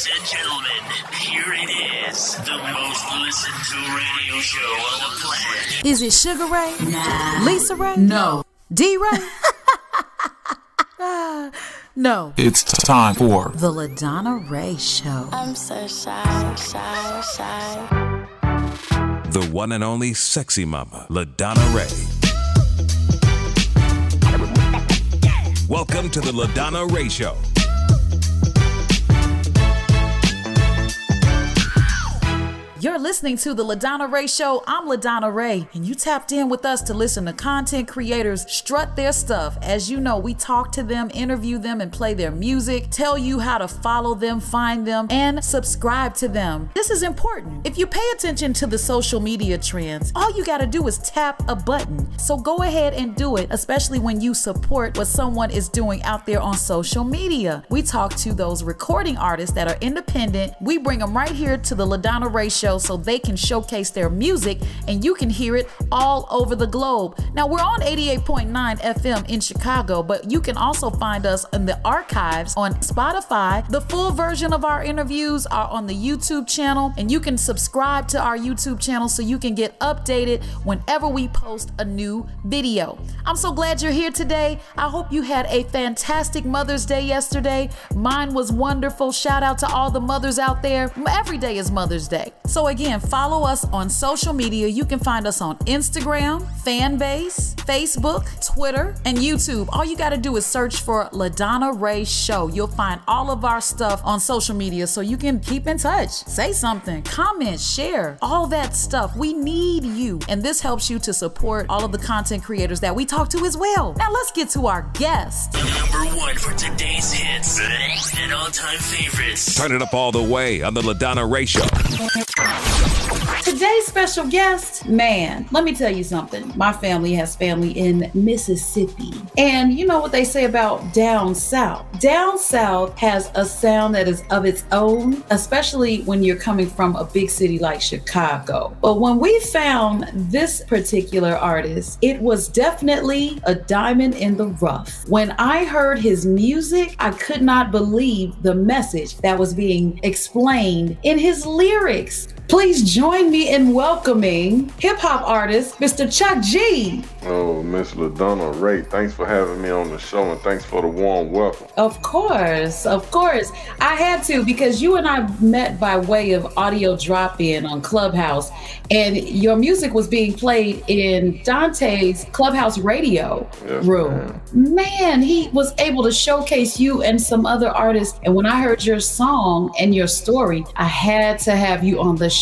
Ladies and gentlemen, here it is, the most listened to radio show on the planet. Is it Sugar Ray? Nah. Lisa Ray? No. D Ray? No. It's time for The LaDonna Ray Show. I'm so shy, shy, shy. The one and only sexy mama, LaDonna Ray. Welcome to the LaDonna Ray Show. You're listening to the LaDonna Ray Show. I'm LaDonna Ray, and you tapped in with us to listen to content creators strut their stuff. As you know, we talk to them, interview them, and play their music, tell you how to follow them, find them, and subscribe to them. This is important. If you pay attention to the social media trends, all you gotta do is tap a button. So go ahead and do it, especially when you support what someone is doing out there on social media. We talk to those recording artists that are independent. We bring them right here to the LaDonna Ray Show so they can showcase their music and you can hear it all over the globe. Now, we're on 88.9 FM in Chicago, but you can also find us in the archives on Spotify. The full version of our interviews are on the YouTube channel, and you can subscribe to our YouTube channel so you can get updated whenever we post a new video. I'm so glad you're here today. I hope you had a fantastic Mother's Day yesterday. Mine was wonderful. Shout out to all the mothers out there. Every day is Mother's Day. So again, follow us on social media. You can find us on Instagram, Fanbase, Facebook, Twitter, and YouTube. All you got to do is search for LaDonna Ray Show. You'll find all of our stuff on social media so you can keep in touch. Say something, comment, share, all that stuff. We need you. And this helps you to support all of the content creators that we talk to as well. Now let's get to our guest. Number one for today's hits and all-time favorites. Turn it up all the way on the LaDonna Ray Show. Today's special guest, man, let me tell you something. My family has family in Mississippi. And you know what they say about down south? Down south has a sound that is of its own, especially when you're coming from a big city like Chicago. But when we found this particular artist, it was definitely a diamond in the rough. When I heard his music, I could not believe the message that was being explained in his lyrics. Please join me in welcoming hip hop artist Mr. Chuck G. Oh, Miss LaDonna Ray, thanks for having me on the show and thanks for the warm welcome. Of course, of course. I had to because you and I met by way of audio drop in on Clubhouse, and your music was being played in Dante's Clubhouse radio Yes, room. Man, he was able to showcase you and some other artists. And when I heard your song and your story, I had to have you on the show.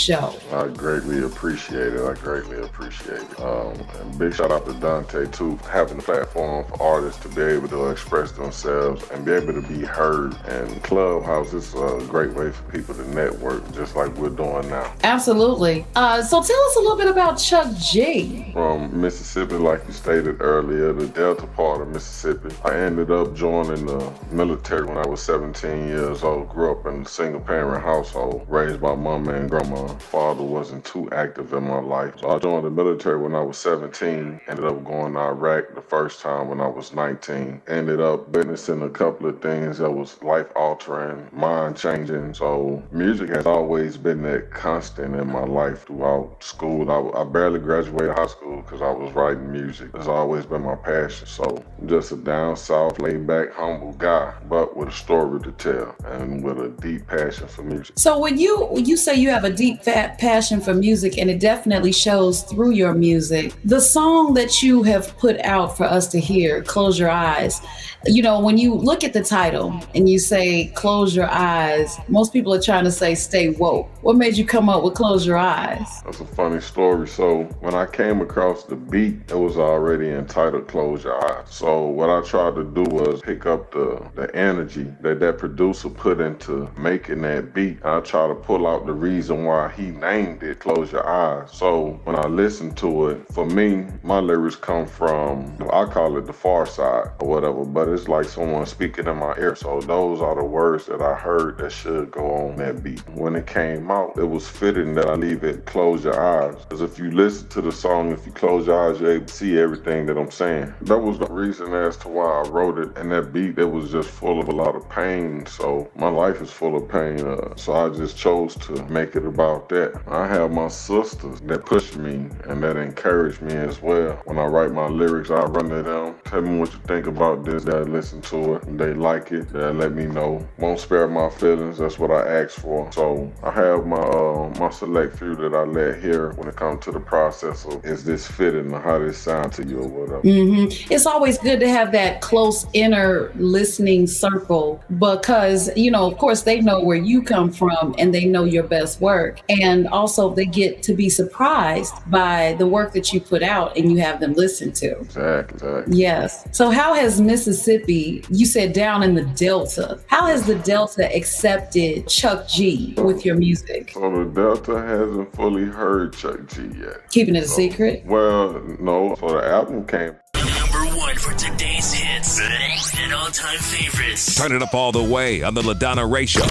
I greatly appreciate it. I greatly appreciate it. Um, and big shout out to Dante too, for having the platform for artists to be able to express themselves and be able to be heard. And Clubhouse is a great way for people to network, just like we're doing now. Absolutely. Uh, so tell us a little bit about Chuck G. From Mississippi, like you stated earlier, the Delta part of Mississippi. I ended up joining the military when I was 17 years old. Grew up in a single parent household, raised by mama and grandma. Father wasn't too active in my life. So I joined the military when I was 17. Ended up going to Iraq the first time when I was 19. Ended up witnessing a couple of things that was life altering, mind changing. So music has always been that constant in my life throughout school. I, I barely graduated high school because I was writing music. It's always been my passion. So just a down south, laid back, humble guy, but with a story to tell and with a deep passion for music. So when you when you say you have a deep fat passion for music and it definitely shows through your music, the song that you have put out for us to hear, Close Your Eyes, you know, when you look at the title and you say close your eyes, most people are trying to say stay woke. What made you come up with close your eyes? That's a funny story. So when I came across the beat, it was already entitled "Close Your Eyes." So what I tried to do was pick up the the energy that that producer put into making that beat. I try to pull out the reason why why he named it Close Your Eyes. So when I listen to it, for me, my lyrics come from, I call it the far side or whatever, but it's like someone speaking in my ear. So those are the words that I heard that should go on that beat. When it came out, it was fitting that I leave it Close Your Eyes. Because if you listen to the song, if you close your eyes, you're able to see everything that I'm saying. That was the reason as to why I wrote it. And that beat, it was just full of a lot of pain. So my life is full of pain. Uh, so I just chose to make it about that. I have my sisters that push me and that encourage me as well. When I write my lyrics, I run to them, tell me what you think about this. They listen to it, they like it, they let me know. Won't spare my feelings. That's what I ask for. So I have my uh, my select few that I let hear when it comes to the process of is this fitting or how this sound to you or whatever. Mm-hmm. It's always good to have that close inner listening circle because you know, of course, they know where you come from and they know your best work, and also they get to be surprised by the work that you put out and you have them listen to. Exactly. exactly. Yes. So how has Mississippi? You said down in the Delta. How has the Delta accepted Chuck G with your music? So the Delta hasn't fully heard Chuck G yet. Keeping it a secret? Well, no. So the album came Number one for today's hits and all-time favorites. Turn it up all the way on the LaDonna Ray Show.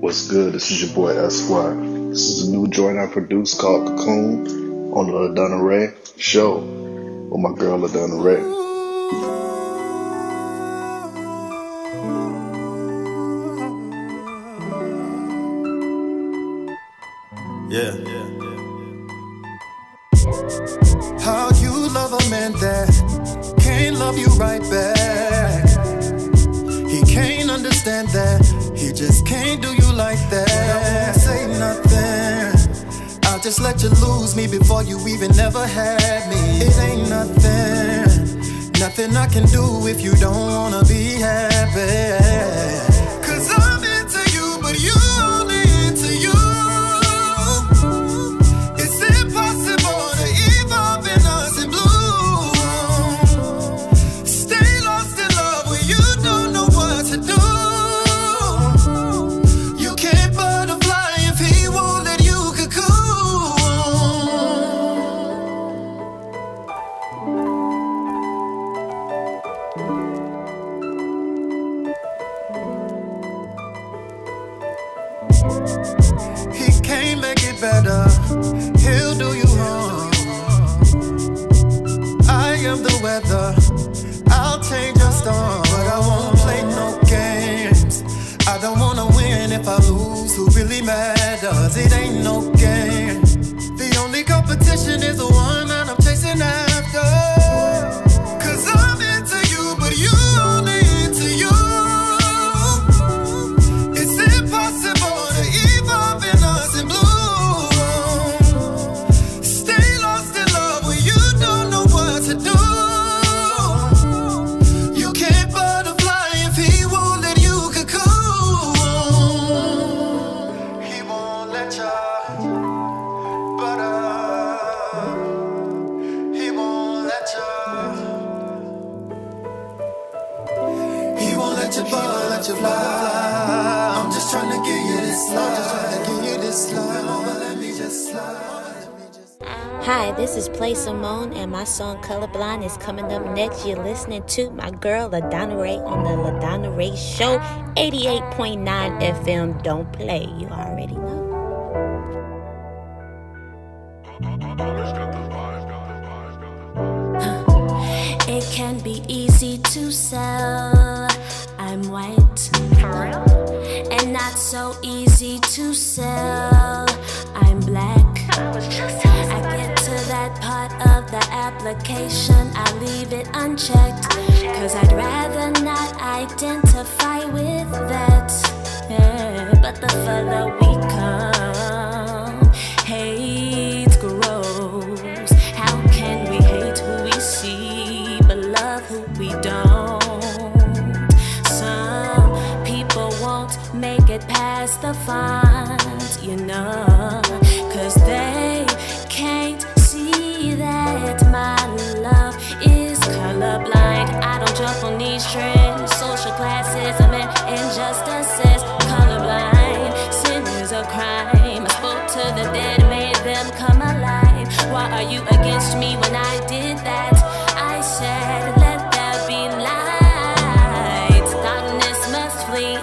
What's good? This is your boy Esquire. This is a new joint I produced called Cocoon on the LaDonna Ray Show with my girl LaDonna Ray. Yeah. How you love a man that can't love you right back. He can't understand that. He just can't do just let you lose me before you even ever had me. It ain't nothing. Nothing I can do if you don't wanna be happy. I don't wanna win if I lose. Who really matters? It ain't no game. This is Play Simone, and my song Colorblind is coming up next. You're listening to my girl LaDonna Ray on the LaDonna Ray Show, 88.9 FM. Don't play, you already know. It can be easy to sell. I'm white. For real? And not so easy to sell. I'm black. I get to that part of the application, I leave it unchecked. Cause I'd rather not identify with that. Yeah, but the further we come, hate grows. How can we hate who we see, but love who we don't? Some people won't make it past the font, you know, are you against me when I did that? I said, let there be light. Darkness must flee.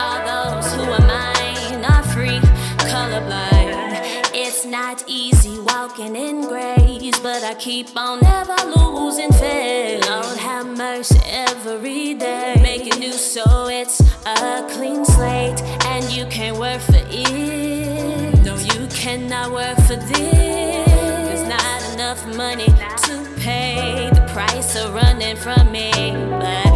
All those who are mine are free. Colorblind. It's not easy walking in grace, but I keep on never losing faith. Lord have mercy every day. Make it new so it's a clean slate, and you can work for it. No, you cannot work for this. Enough money to pay the price of running from me, but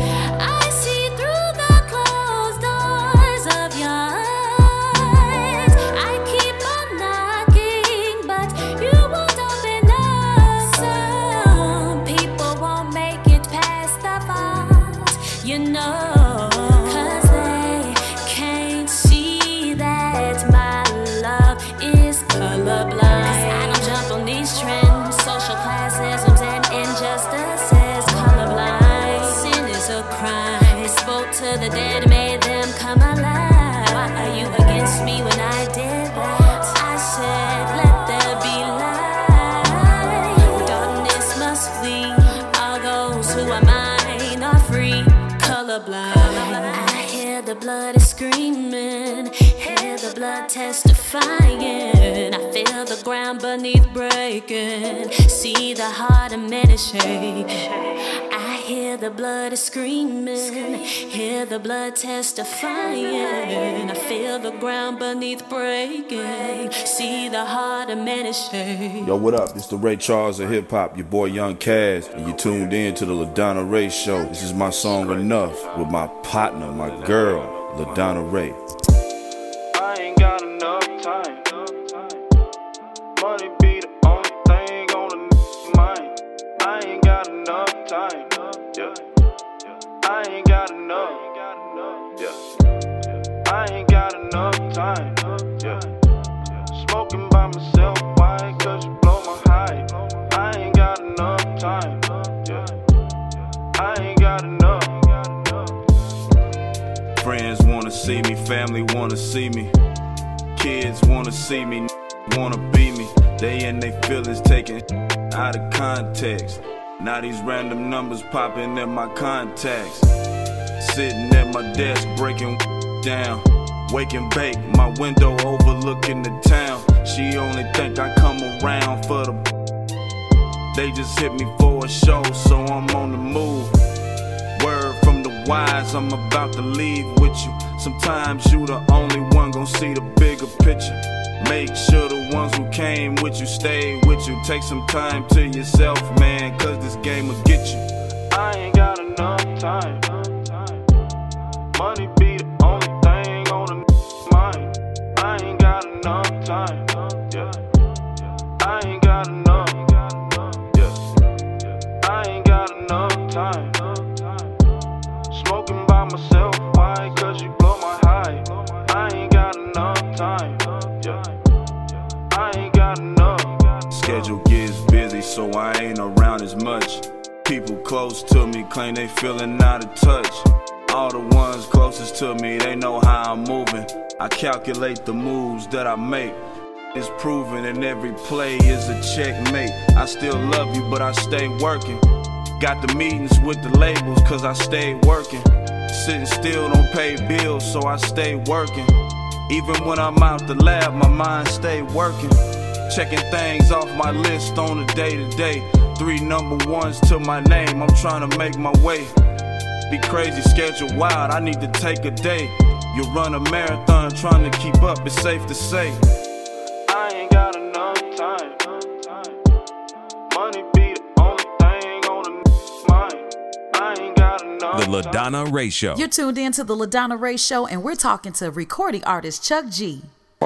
testifying. I feel the ground beneath breaking. See the heart men is shake. I hear the blood is screaming. Hear the blood testifying. I feel the ground beneath breaking. See the heart men is shake. Yo, what up? It's the Ray Charles of hip hop, your boy Young Kaz, and you tuned in to the LaDonna Ray Show. This is my song Enough with my partner, my girl, LaDonna Ray. Time. Yeah. I ain't got enough. Yeah. I ain't got enough time. Yeah. Smoking by myself, why? Cause you blow my high. I ain't got enough time. Yeah. I ain't got enough. Friends wanna see me, family wanna see me. Kids wanna see me, wanna be me. They in their feelings taken out of context. Now these random numbers popping in my contacts. Sitting at my desk, breaking down. Wake and bake, my window overlooking the town. She only think I come around for the. They just hit me for a show, so I'm on the move. Word from the wise, I'm about to leave with you. Sometimes you the only one gon' see the bigger picture. Make sure the ones who came with you stay with you. Take some time to yourself, man, cause this game will get you. I ain't got enough time. Money be the only thing on the mind. I ain't got enough time. Yeah. I ain't got enough. Yeah. I ain't got enough time. Smoking by myself, why? Cause you blow my high. I ain't got enough time. Schedule gets busy, so I ain't around as much. People close to me claim they feeling out of touch. All the ones closest to me, they know how I'm moving. I calculate the moves that I make. It's proven and every play is a checkmate. I still love you, but I stay working. Got the meetings with the labels, cause I stay working. Sitting still don't pay bills, so I stay working. Even when I'm out the lab, my mind stay working. Checking things off my list on a day to day. Three number ones to my name, I'm trying to make my way. Be crazy, schedule wild, I need to take a day. You run a marathon trying to keep up, it's safe to say. I ain't got enough time. Money be the only thing on the n- mind. I ain't got enough. The LaDonna Ray Show. You're tuned in to the LaDonna Ray Show, and we're talking to recording artist Chuck G.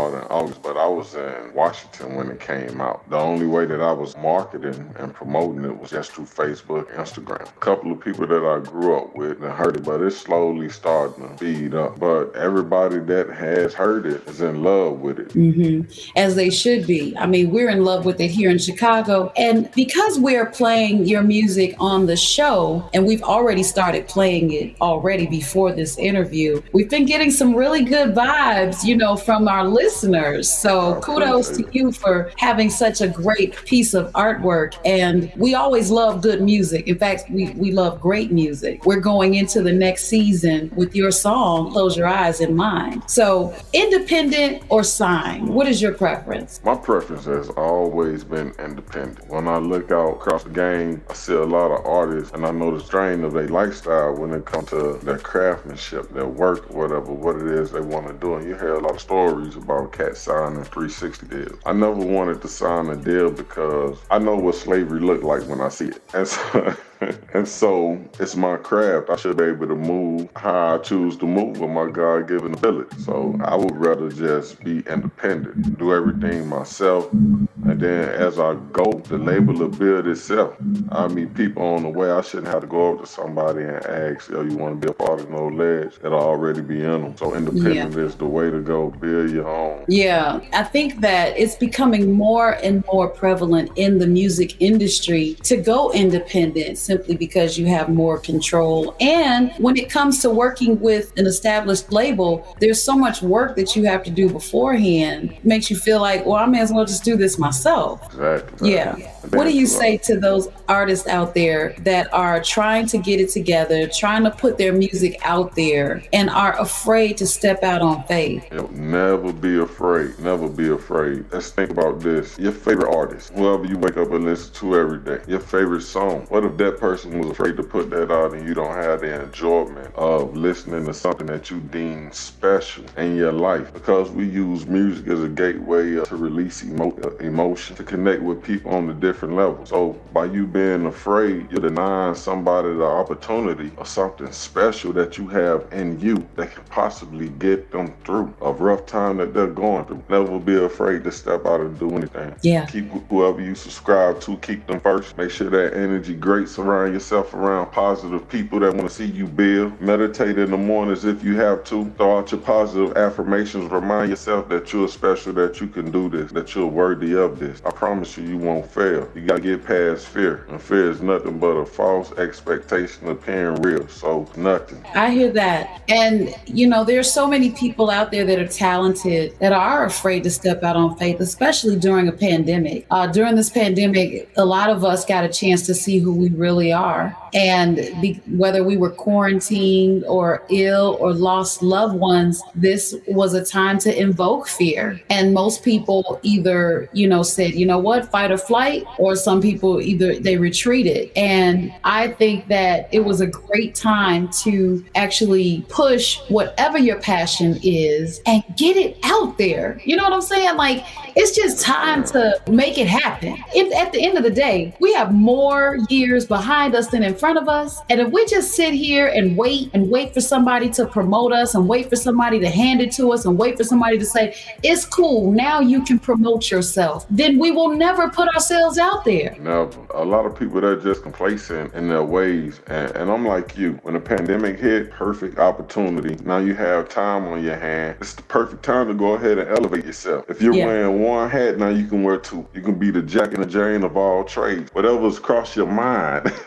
in August, but I was in Washington when it came out. The only way that I was marketing and promoting it was just through Facebook, Instagram. A couple of people that I grew up with and heard it, but it's slowly starting to speed up. But everybody that has heard it is in love with it. hmm As they should be. I mean, we're in love with it here in Chicago. And because we're playing your music on the show, and we've already started playing it already before this interview, we've been getting some really good vibes, you know, from our listeners listeners. So oh, kudos to you for having such a great piece of artwork. And we always love good music. In fact, we, we love great music. We're going into the next season with your song, Close Your Eyes in Mind. So, independent or sign, what is your preference? My preference has always been independent. When I look out across the game, I see a lot of artists and I know the strain of their lifestyle when it comes to their craftsmanship, their work, whatever, what it is they want to do. And you hear a lot of stories about cats signing 360 deals. I never wanted to sign a deal because I know what slavery looked like when I see it. And so and so it's my craft. I should be able to move how I choose to move with my God given ability. So I would rather just be independent, do everything myself. And then as I go, the label will build itself. I meet people on the way. I shouldn't have to go over to somebody and ask, yo, you want to be a part of no ledge? It'll already be in them. So independent yeah. is the way to go. Build your own. Yeah. I think that it's becoming more and more prevalent in the music industry to go independent simply because you have more control. And when it comes to working with an established label, there's so much work that you have to do beforehand. It makes you feel like, well, I may as well just do this myself. Exactly. Yeah. What do you say to those artists out there that are trying to get it together, trying to put their music out there, and are afraid to step out on faith? Never be afraid. Never be afraid. Let's think about this. Your favorite artist, whoever you wake up and listen to every day, your favorite song. What if that person was afraid to put that out and you don't have the enjoyment of listening to something that you deem special in your life? Because we use music as a gateway to release emo- uh, emotion, to connect with people on the different levels. So by you being afraid, you're denying somebody the opportunity of something special that you have in you that can possibly get them through a rough time that they're going through. Never be afraid to step out and do anything. Yeah. Keep whoever you subscribe to, keep them first. Make sure that energy great. Surround yourself around positive people that want to see you build. Meditate in the mornings if you have to. Throw out your positive affirmations. Remind yourself that you're special, that you can do this, that you're worthy of this. I promise you, you won't fail. You gotta get past fear. And fear is nothing but a false expectation appearing real. So nothing. I hear that. And you know, there's so many people out there that are talented that are afraid to step out on faith, especially during a pandemic. Uh, during this pandemic, a lot of us got a chance to see who we really are. And be, whether we were quarantined or ill or lost loved ones, this was a time to invoke fear. And most people either, you know, said, you know what, fight or flight, or some people either they retreated. And I think that it was a great time to actually push whatever your passion is and get it out there. You know what I'm saying? Like, it's just time to make it happen. It, at the end of the day, we have more years behind us than in front of us. And if we just sit here and wait and wait for somebody to promote us and wait for somebody to hand it to us and wait for somebody to say, it's cool, now you can promote yourself, then we will never put ourselves out there. Now, a lot of people that are just complacent in their ways. And, and I'm like you, when the pandemic hit, perfect opportunity. Now you have time on your hand. It's the perfect time to go ahead and elevate yourself. If you're yeah. wearing one hat, now you can wear two. You can be the Jack and the Jane of all trades. Whatever's crossed your mind.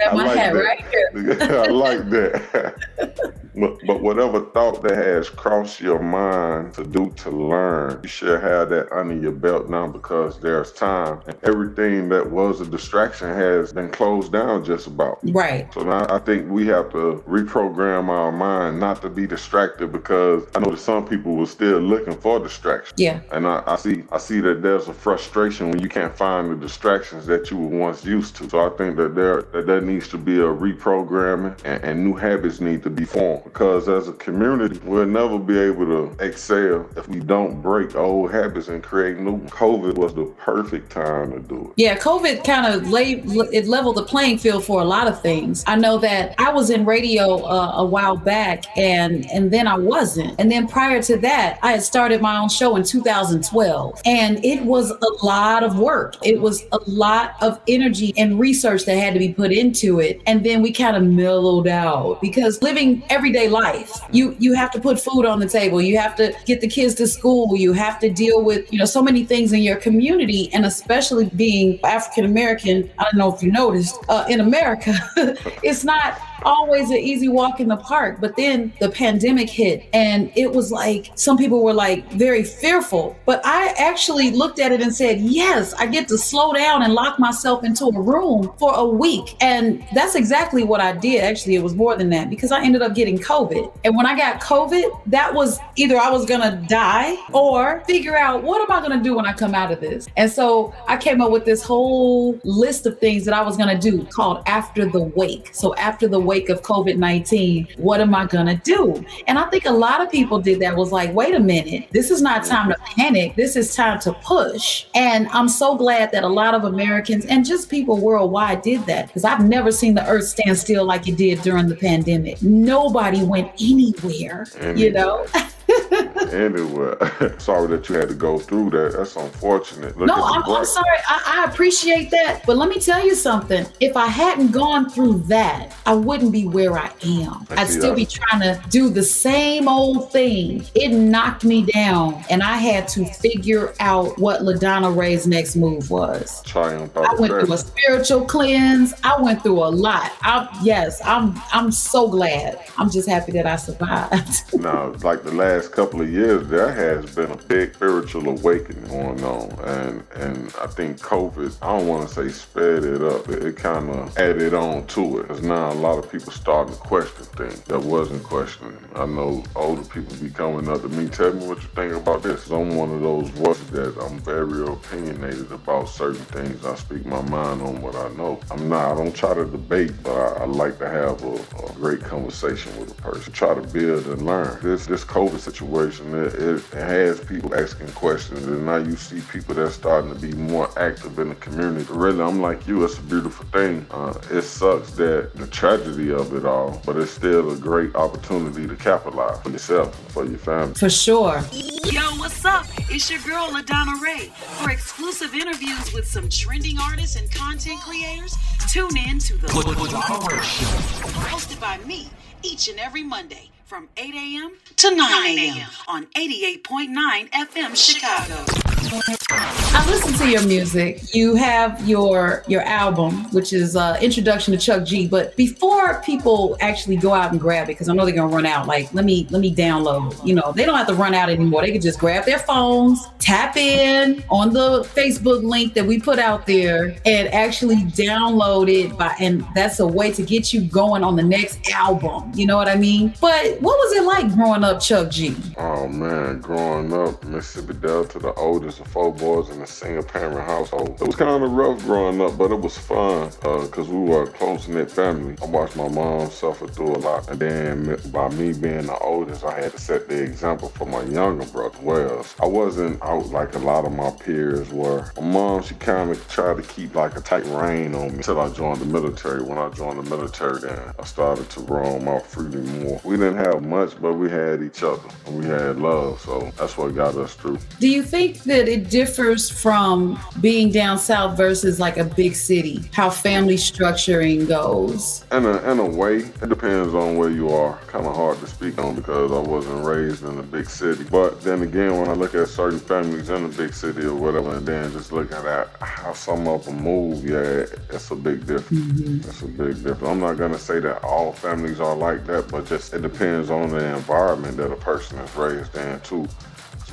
I like that. Right I like that. But, but whatever thought that has crossed your mind to do to learn, you should have that under your belt now because there's time. And everything that was a distraction has been closed down just about. Right. So now I think we have to reprogram our mind not to be distracted because I know that some people were still looking for distraction. Yeah. And I, I see I see that there's a frustration when you can't find the distractions that you were once used to. So I think that there that there needs to be a reprogramming and, and new habits need to be formed because as a community, we'll never be able to excel if we don't break old habits and create new. COVID was the perfect time to do it. Yeah, COVID kind of laid it leveled the playing field for a lot of things. I know that I was in radio uh, a while back, and and then I wasn't, and then prior to that, I had started my own show in 2012, and it was a lot of work. It was a lot of energy and research that had to be put into it, and then we kind of mellowed out because living everyday life. You you have to put food on the table. You have to get the kids to school. You have to deal with, you know, so many things in your community and especially being African American, I don't know if you noticed, uh, in America, it's not always an easy walk in the park. But then the pandemic hit, and it was like some people were like very fearful. But I actually looked at it and said, Yes, I get to slow down and lock myself into a room for a week. And that's exactly what I did. Actually, it was more than that because I ended up getting COVID. And when I got COVID, that was either I was going to die or figure out what am I going to do when I come out of this. And so I came up with this whole list of things that I was going to do called After the Wake. So, after the wake of COVID 19, what am I going to do? And I think a lot of people did that was like, wait a minute, this is not time to panic. This is time to push. And I'm so glad that a lot of Americans and just people worldwide did that because I've never seen the earth stand still like it did during the pandemic. Nobody went anywhere, you know? Anywhere. sorry that you had to go through that. That's unfortunate. Look no, I'm, I'm sorry. I, I appreciate that. But let me tell you something. If I hadn't gone through that, I wouldn't be where I am. I I'd still that. be trying to do the same old thing. It knocked me down, and I had to figure out what LaDonna Ray's next move was. Triumph I went through a spiritual cleanse. I went through a lot. I, yes, I'm. I'm so glad. I'm just happy that I survived. no, like the last couple of years, there has been a big spiritual awakening going on, and and I think COVID. I don't want to say sped it up, but it kind of added on to it. Because now a lot of people starting to question things that wasn't questioning. I know older people be coming up to me, tell me what you think about this. I'm one of those voices that I'm very opinionated about certain things. I speak my mind on what I know. I'm not. I don't try to debate, but I, I like to have a, a great conversation with a person. Try to build and learn. This this COVID situation, it, it, it has people asking questions, and now you see people that's starting to be more active in the community. Really, I'm like you. It's a beautiful thing. Uh, it sucks that the tragedy of it all, but it's still a great opportunity to capitalize for yourself and for your family. For sure. Yo, what's up? It's your girl, LaDonna Ray. For exclusive interviews with some trending artists and content creators, tune in to the LaDonna Show. Hosted by me each and every Monday from 8 a.m. to 9 a.m. on 88.9 FM Chicago. I listen to your music. You have your your album, which is uh, Introduction to Chuck G. But before people actually go out and grab it, because I know they're gonna run out. Like, let me let me download. You know, they don't have to run out anymore. They can just grab their phones, tap in on the Facebook link that we put out there, and actually download it. By and that's a way to get you going on the next album. You know what I mean? But what was it like growing up, Chuck G? Oh man, growing up, Mississippi Delta, the oldest of four boys in a single parent household. It was kind of rough growing up, but it was fun uh, because we were a close knit family. I watched my mom suffer through a lot, and then by me being the oldest, I had to set the example for my younger brother, Wells. I wasn't out like a lot of my peers were. My mom, she kind of tried to keep like a tight rein on me until I joined the military. When I joined the military, then I started to roam out freely more. We didn't have much, but we had each other and we had love, so that's what got us through. Do you think that it differs from being down south versus like a big city? How family structuring goes? In a, in a way, it depends on where you are. Kind of hard to speak on because I wasn't raised in a big city. But then again, when I look at certain families in a big city or whatever, and then just looking at how some of them move, yeah, it's a big difference. Mm-hmm. It's a big difference. I'm not gonna say that all families are like that, but just it depends on the environment that a person is raised in too.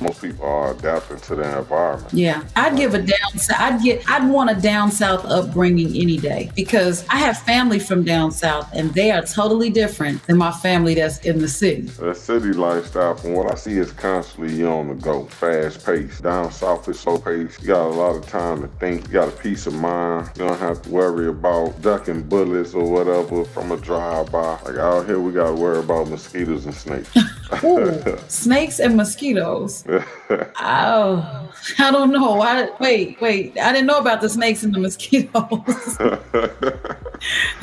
Most people are adapting to their environment. Yeah, I'd give a down. I'd get. I'd want a down south upbringing any day because I have family from down south, and they are totally different than my family that's in the city. The city lifestyle, from what I see, is constantly you on the go, fast paced. Down south is so paced. You got a lot of time to think. You got a peace of mind. You don't have to worry about ducking bullets or whatever from a drive by. Like out here, we got to worry about mosquitoes and snakes. Ooh, snakes and mosquitoes. Oh, I don't know. I wait, wait. I didn't know about the snakes and the mosquitoes.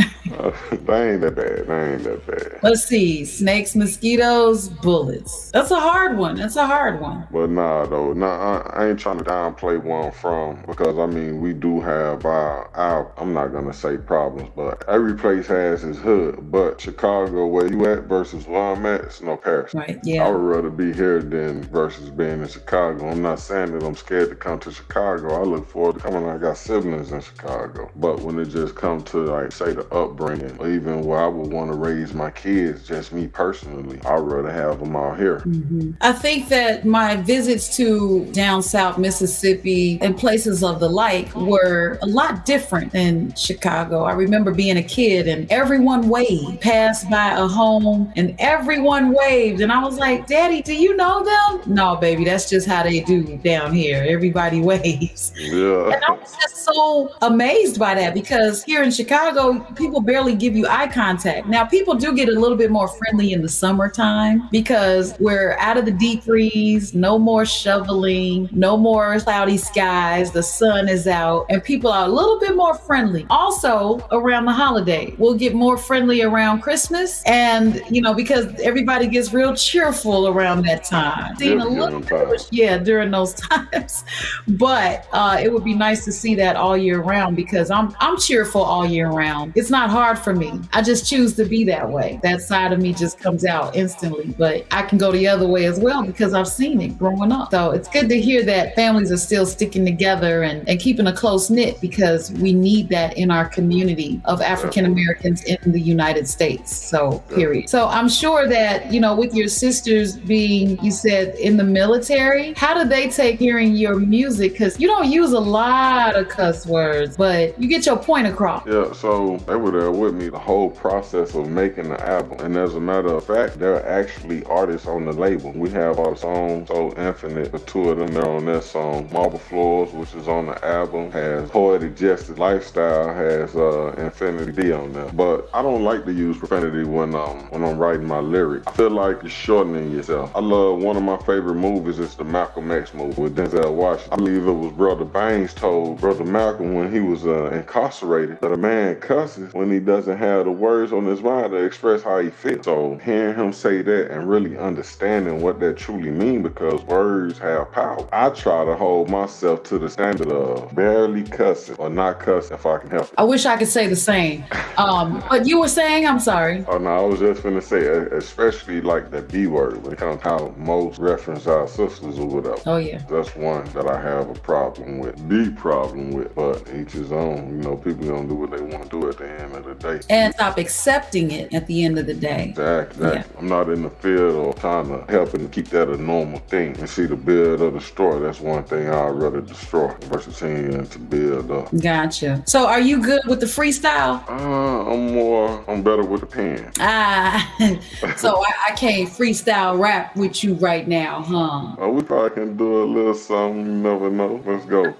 they ain't that bad. They ain't that bad. Let's see. Snakes, mosquitoes, bullets. That's a hard one. That's a hard one. But nah, though, nah, I, I ain't trying to downplay I'm from because I mean we do have our, our, I'm not gonna say problems, but every place has its hood. But Chicago, where you at versus where I'm at, it's no comparison. Right. Yeah. I would rather be here than versus being in Chicago. I'm not saying that I'm scared to come to Chicago. I look forward to coming. I got siblings in Chicago. But when it just comes to like say the upbringing California, or even where I would want to raise my kids, just me personally. I'd rather have them out here. Mm-hmm. I think that my visits to down south Mississippi and places of the like were a lot different than Chicago. I remember being a kid and everyone waved, passed by a home and everyone waved. And I was like, Daddy, do you know them? No, baby, that's just how they do down here. Everybody waves. Yeah. And I was just so amazed by that because here in Chicago, people barely give you eye contact. Now, people do get a little bit more friendly in the summertime because we're out of the deep freeze, no more shoveling, no more cloudy skies, the sun is out, and people are a little bit more friendly. Also, around the holiday, we'll get more friendly around Christmas, and you know, because everybody gets real cheerful around that time. A little bit yeah, during those times. But uh, it would be nice to see that all year round because I'm I'm cheerful all year round. It's not hard for me. I just choose to be that way. That side of me just comes out instantly. But I can go the other way as well because I've seen it growing up. So it's good to hear that families are still sticking together and, and keeping a close knit because we need that in our community of African Americans in the United States. So period. So I'm sure that, you know, with your sisters being, you said, in the military, how do they take hearing your music? Because you don't use a lot of cuss words, but you get your point across. Yeah, so they were there with me the whole process of making the album. And as a matter of fact, they're actually artists on the label. We have our song So Infinite, the two of them, they're on that song. Marble Floors, which is on the album, has Poetic Justice Lifestyle, has uh, Infinity D on there. But I don't like to use profanity when um when I'm writing my lyrics. I feel like you're shortening yourself. I love one of my favorite movies is the Malcolm X movie with Denzel Washington. I believe it was Brother Baines told Brother Malcolm when he was uh, incarcerated that a man cusses when he doesn't have the words on his mind to express how he feels. So hearing him say that and really understanding what that truly means because words have power. I try to hold myself to the standard of barely cussing or not cussing if I can help it. I wish I could say the same. Um, but you were saying, I'm sorry. Oh no, I was just gonna say, uh, especially like the B word when it comes to how most reference our sisters or whatever. Oh yeah. That's one that I have a problem with, the problem with, but each his own. You know, people gonna do what they want to do at the end of the day. And stop accepting it at the end of the day. Exactly. exactly. I'm not in the field or trying to help and keep that a normal thing. And see the build or destroy. That's one thing I'd rather destroy versus seeing to build up. Gotcha. So are you good with the freestyle? Uh, I'm more, I'm better with the pen. Ah, so I, I can't freestyle rap with you right now, huh? Uh, we probably can do a little something. You never know. Let's go.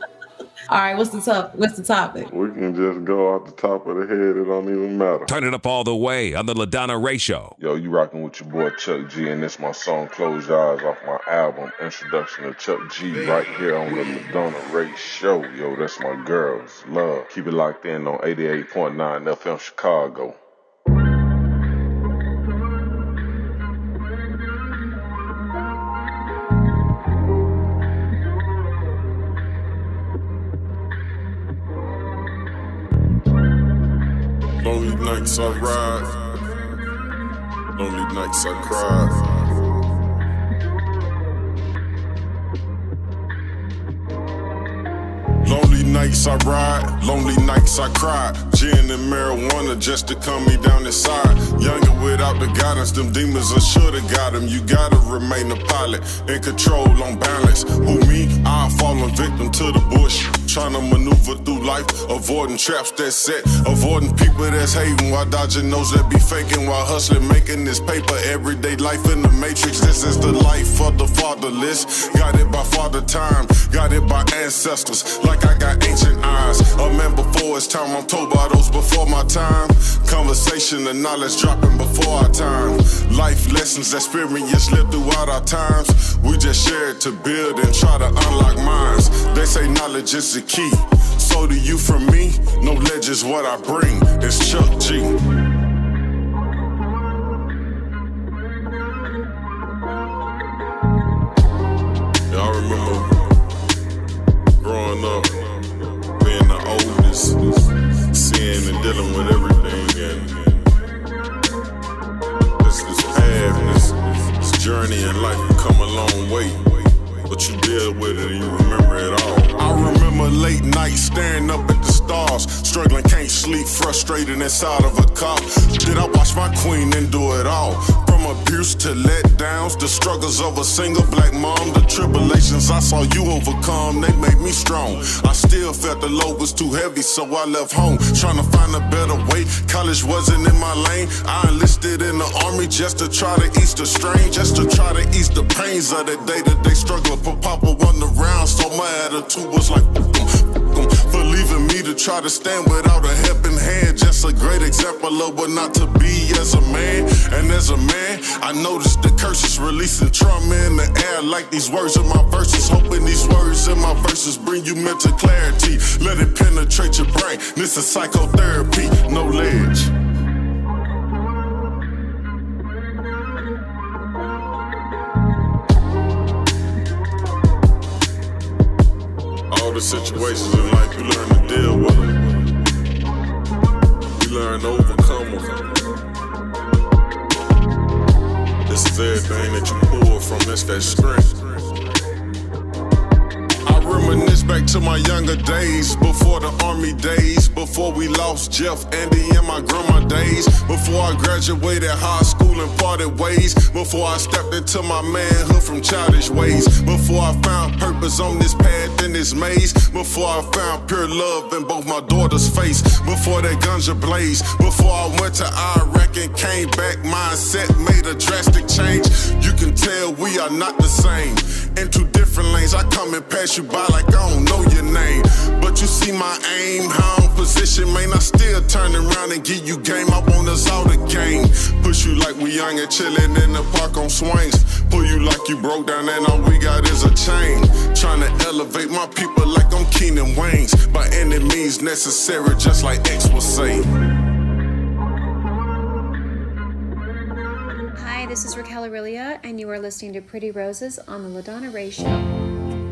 All right, what's the top? What's the topic? We can just go off the top of the head. It don't even matter. Turn it up all the way on the LaDonna Ray Show. Yo, you rocking with your boy Chuck G, and this my song "Close Your Eyes" off my album "Introduction to Chuck G" right here on the LaDonna Ray Show. Yo, that's my girls. Love. Keep it locked in on 88.9 FM Chicago. Nights I ride, lonely nights I cry. Lonely nights I ride, lonely nights I cry. Gin and marijuana just to calm me down inside. Younger without the guidance, them demons I should've got them. You gotta remain a pilot, in control, on balance. Who me? I'm falling victim to the bush. Trying to maneuver through life, avoiding traps that set, avoiding people that's hating while dodging those that be faking while hustling, making this paper. Everyday life in the matrix. This is the life of the fatherless. Got it by father time, got it by ancestors. Like I got ancient eyes. A man before his time, I'm told by those before my time. Conversation and knowledge dropping before our time. Life lessons, experience lived throughout our times. We just share it to build and try to unlock minds. They say knowledge is the key. So do you from me? Knowledge is what I bring. It's Chuck G. being the oldest, seeing and dealing with everything, and this, this path, this, this journey in life, come a long way. but you deal with it and you remember it all. I remember late nights staring up at the stars, struggling, can't sleep, frustrated inside of a car. Did I watch my queen endure it all? From abuse to letdowns, the struggles of a single black mom, the tribulations I saw you overcome, they made me strong. I still felt the load was too heavy, so I left home, trying to find a better way. College wasn't in my lane. I enlisted in the army just to try to ease the strain, just to try to ease the pains of the day that they struggle. For Papa wasn't around, so my attitude was like, for leaving me to try to stand without a helping hand. Just a great example of what not to be as a man. And as a man, I noticed the curses releasing trauma in the air like these words in my verses. Hoping these words in my verses bring you mental clarity. Let it penetrate your brain. This is psychotherapy, no ledge. The situations in life you learn to deal with them. You learn to overcome them. This is everything that you pull from, it's that strength. Back to my younger days, before the army days, before we lost Jeff, Andy, and my grandma days, before I graduated high school and parted ways, before I stepped into my manhood from childish ways, before I found purpose on this path in this maze, before I found pure love in both my daughter's face, before that ganja blaze, before I went to Iraq and came back, mindset made a drastic change. You can tell we are not the same. In two different lanes, I come and pass you by like I don't know your name. But you see my aim, how I'm position, man. I still turn around and give you game. I want us all to game. Push you like we young and chillin' in the park on swings. Pull you like you broke down and all we got is a chain. Trying to elevate my people like I'm Keenen Wayans. By any means necessary, just like X will say. Hi, this is Raquel And you are listening to Pretty Roses on the LaDonna Ray Show.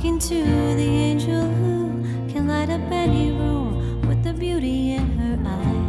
Talking to the angel who can light up any room with the beauty in her eyes.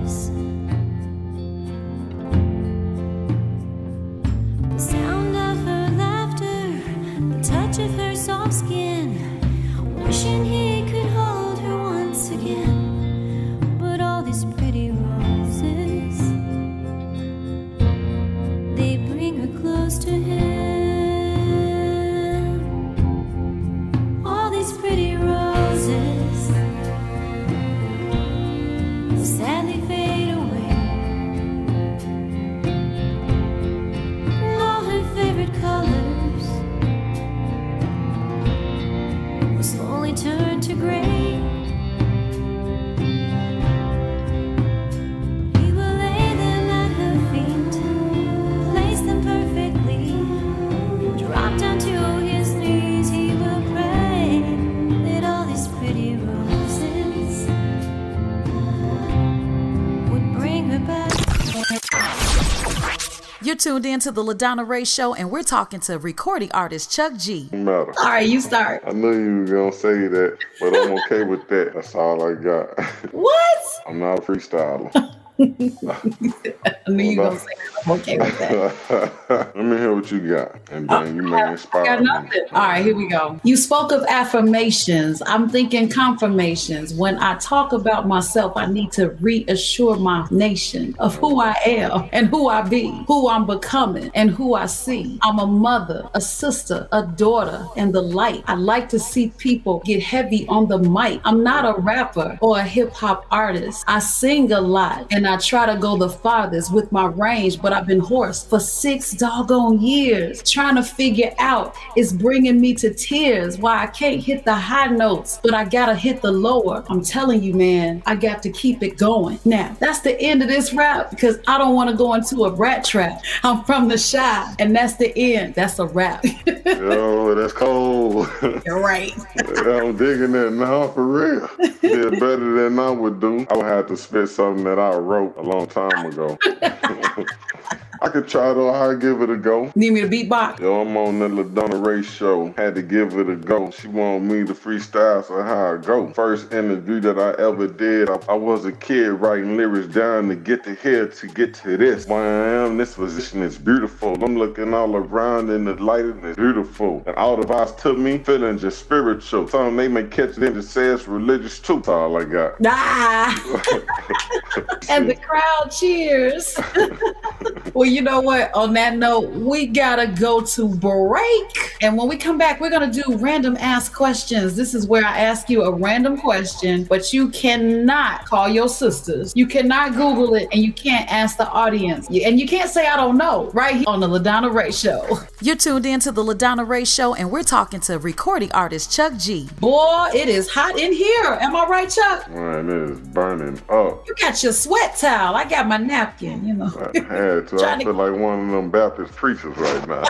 Tuned in to the LaDonna Ray Show, and we're talking to recording artist Chuck G. Matter. All right, you start. I knew you were gonna say that, but I'm okay with that. That's all I got. What? I'm not a freestyler. I knew you were gonna say that. I'm okay with that. Let me hear what you got, and then you may I inspire got me. All right, here we go. You spoke of affirmations. I'm thinking confirmations. When I talk about myself, I need to reassure my nation of who I am and who I be, who I'm becoming, and who I see. I'm a mother, a sister, a daughter, and the light. I like to see people get heavy on the mic. I'm not a rapper or a hip hop artist. I sing a lot and I try to go the farthest with my range, but but I've been hoarse for six doggone years. Trying to figure out it's bringing me to tears why I can't hit the high notes, but I gotta hit the lower. I'm telling you, man, I got to keep it going. Now, that's the end of this rap because I don't want to go into a rat trap. I'm from the shy, and that's the end. That's a rap. Yo, that's cold. You're right. I'm digging that now for real. Did better than I would do. I would have to spit something that I wrote a long time ago. I could try though. I give it a go. Need me to beatbox? Yo, I'm on the LaDonna Ray show. Had to give it a go. She wanted me to freestyle, so how I go. First interview that I ever did, I, I was a kid writing lyrics down to get to here to get to this. Where I am, this position is beautiful. I'm looking all around and the lighting is beautiful. And all the vibes took me feeling just spiritual. Some they may catch them to say it's religious too. That's all I got. Ah! and the crowd cheers. well, you know what? On that note, we gotta go to break. And when we come back, we're gonna do random ask questions. This is where I ask you a random question, but you cannot call your sisters. You cannot Google it, and you can't ask the audience. And you can't say I don't know. Right here on the Ladonna Ray Show. You're tuned in to the LaDonna Ray Show, and we're talking to recording artist Chuck G. Boy, it is hot in here. Am I right, Chuck? Man, it is burning up. You got your sweat towel. I got my napkin. You know. I had to. I feel like one of them Baptist preachers right now.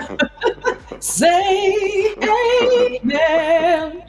Say amen.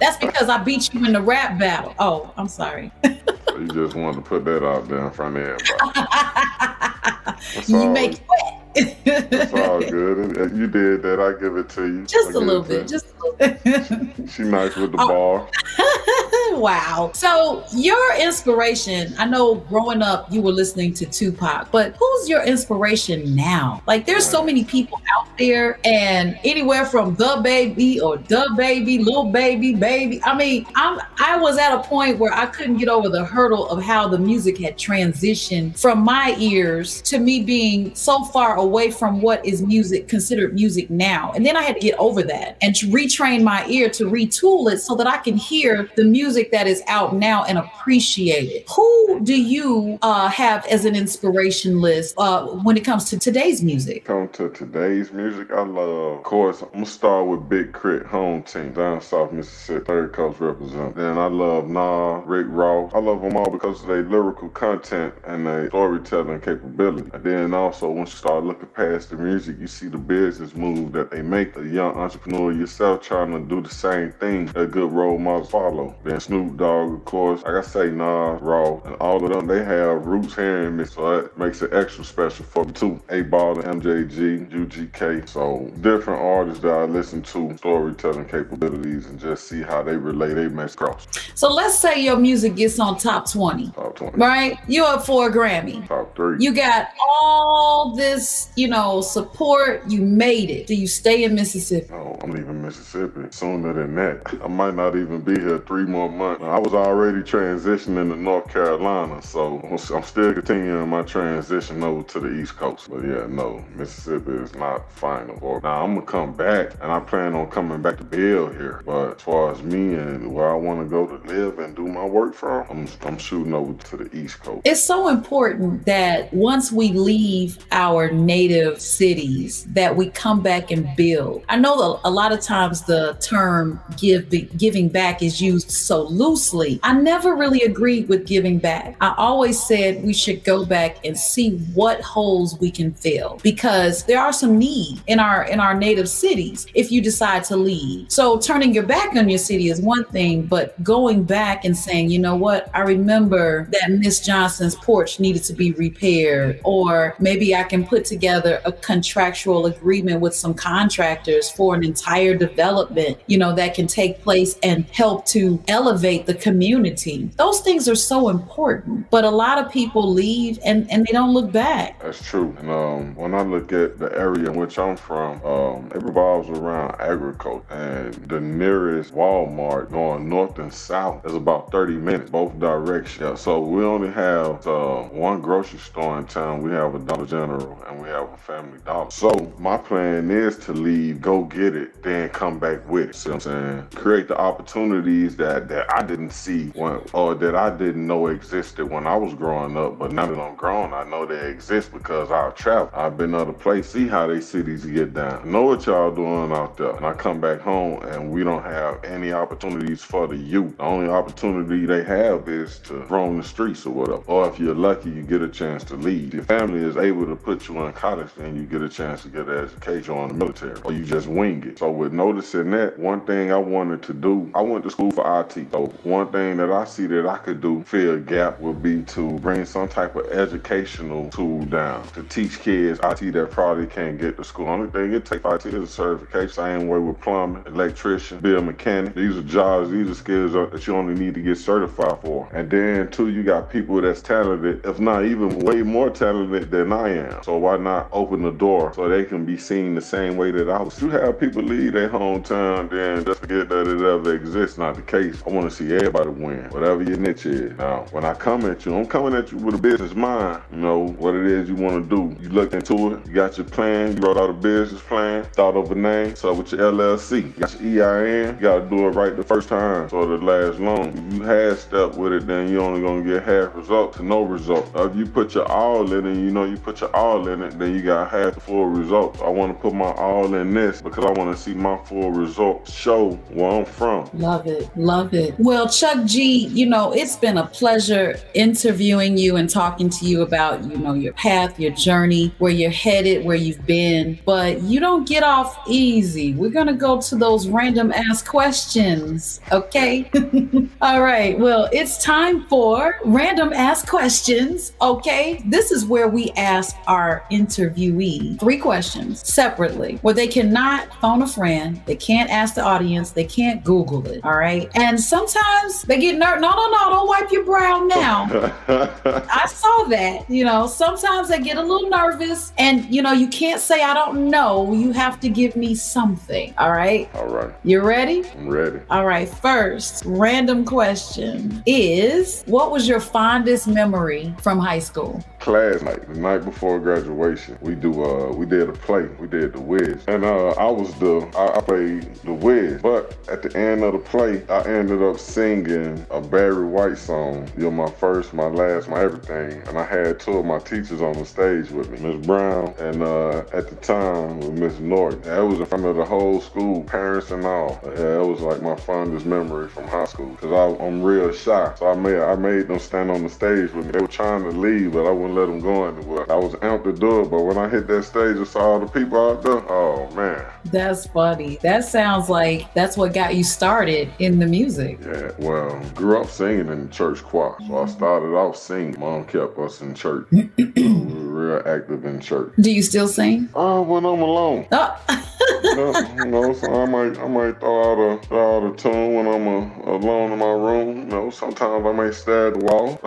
That's because I beat you in the rap battle. Oh, I'm sorry. you just wanted to put that out there in front of everybody. You all, make it wet. It's all good. You did that. I give it to you. Just I a little bit. Just a little bit. She nice with the oh. bar. wow. So, your inspiration, I know growing up you were listening to Tupac, but who's your inspiration now? Like, there's so many people out there, and anywhere from the baby or the baby, little baby, baby. I mean, I'm, I was at a point where I couldn't get over the hurdle of how the music had transitioned from my ears to me being so far away from what is music considered music now. And then I had to get over that and to retrain my ear to retool it so that I can hear the music that is out now and appreciate it. Who do you uh, have as an inspiration list uh, when it comes to today's music? Come to today's music. I love, of course, I'm gonna start with Big K.R.I.T. Home Team, down South Mississippi, third coast represent. Then I love Nah, Rick Ross. I love them all because of their lyrical content and their storytelling capability. And then also, once you start looking past the music, you see the business move that they make. A young entrepreneur yourself trying to do the same thing that good role models follow. Then Snoop Dogg, of course, like I say, Nas, Raw, and all of them, they have roots here in me, so that makes it extra special for me too. 8Ball, MJG, UGK, so different artists that I listen to, storytelling capabilities, and just see how they relay their mess across. So let's say your music gets on top 20, Top 20, right? You're up for a Grammy. top three. You got all this, you know, support. You made it. Do you stay in Mississippi? Oh, I'm leaving Mississippi sooner than that. I might not even be here three more months. I was already transitioning to North Carolina, so I'm still continuing my transition over to the East Coast. But yeah, no, Mississippi is not final. Now I'm gonna come back, and I plan on coming back to build here. But as far as me and where I want to go to live and do my work from, I'm I'm shooting over to the East Coast. It's so important that once we leave our native cities, that we come back and build. I know a lot of times the term give giving back is used so loosely. I never really agreed with giving back. I always said we should go back and see what holes we can fill because there are some need in our in our native cities if you decide to leave. So turning your back on your city is one thing, but going back and saying, you know what, I remember that Miss Johnson's porch needed to be repaired, or maybe I can put together a contractual agreement with some contractors for an entire development, you know, that can take place and help to elevate the community. Those things are so important, but a lot of people leave and, and they don't look back. That's true. And um, when I look at the area in which I'm from, um, it revolves around agriculture. And the nearest Walmart going north and south is about 30 minutes, both directions. Yeah, so we only have uh, one grocery store in town. We have a Dollar General and we have a Family Dollar. So my plan is to leave, go get it, then come back with it. See what I'm saying? Create the opportunities that, that I didn't see when, or that I didn't know existed when I was growing up. But now that I'm grown, I know they exist because I've traveled. I've been other places, see how they cities get down. Know what y'all doing out there. And I come back home and we don't have any opportunities for the youth. The only opportunity they have is to roam the streets or whatever. Or if you're lucky, you get a chance to leave. Your family is able to put you in college, then you get a chance to get an education on the military. Or you just wing it. So with noticing that, one thing I wanted to do, I went to school for IT. So one thing that I see that I could do, fill a gap, would be to bring some type of educational tool down to teach kids IT that probably can't get to school. Only thing it takes IT is a certification. Same way with plumbing, electrician, bill mechanic. These are jobs, these are skills that you only need to get certified for. And then too, you got people that's talented, if not even way more talented than I am. So why not open the door so they can be seen the same way that I was? You have people leave their hometown, then just forget that it ever exists. Not the case. I want to see everybody win, whatever your niche is. Now, when I come at you, I'm coming at you with a business mind. You know what it is you want to do. You looked into it. You got your plan. You wrote out a business plan. Thought of a name. So with your LLC, you got your EIN. You got to do it right the first time so it lasts long. If you half step with it, then you only gonna get half result to no result. Now, if you put your all in it, you know you put your all in it, then you got half the full result. I want to put my all in this because I want to see my full result show where I'm from. Love it. Love it. Well, Chuck G, you know, it's been a pleasure interviewing you and talking to you about, you know, your path, your journey, where you're headed, where you've been. But you don't get off easy. We're going to go to those random ass questions. Okay. All right. Well, it's time for random ask questions. Okay. This is where we ask our interviewee three questions separately where they cannot phone a friend, they can't ask the audience, they can't Google it. All right. And sometimes they get nervous. No, no, no, don't wipe your brow now. I saw that. You know, sometimes they get a little nervous and, you know, you can't say, I don't know. You have to give me something. All right. All right. You ready? I'm ready. All right. First, random question is what was your fondest memory from high school? Class night, the night before graduation, we do uh we did a play. We did the Wiz. And uh I was the I, I played the Wiz. But at the end of the play, I ended up singing a Barry White song. You're my first, my last, my everything. And I had two of my teachers on the stage with me, Miss Brown and uh at the time with Miss Norton. That was in front of the whole school, parents and all. Yeah, it was like my fondest memory from high school. Cause I, I'm real shy. So I made I made them stand on the stage with me. They were trying to leave, but I wouldn't let them go anywhere. I was amped to do it, but when I hit that stage and saw all the people out there, oh man. That's funny. That sounds like that's what got you started in the music. Yeah, well, grew up singing in the church choir. So I started off singing. Mom kept us in church. we were real active in church. Do you still sing? Oh, when I'm alone. Oh. you, know, so I might I might throw out a throw out a tune when I'm uh, alone in my room. You know, sometimes I may stare at the wall.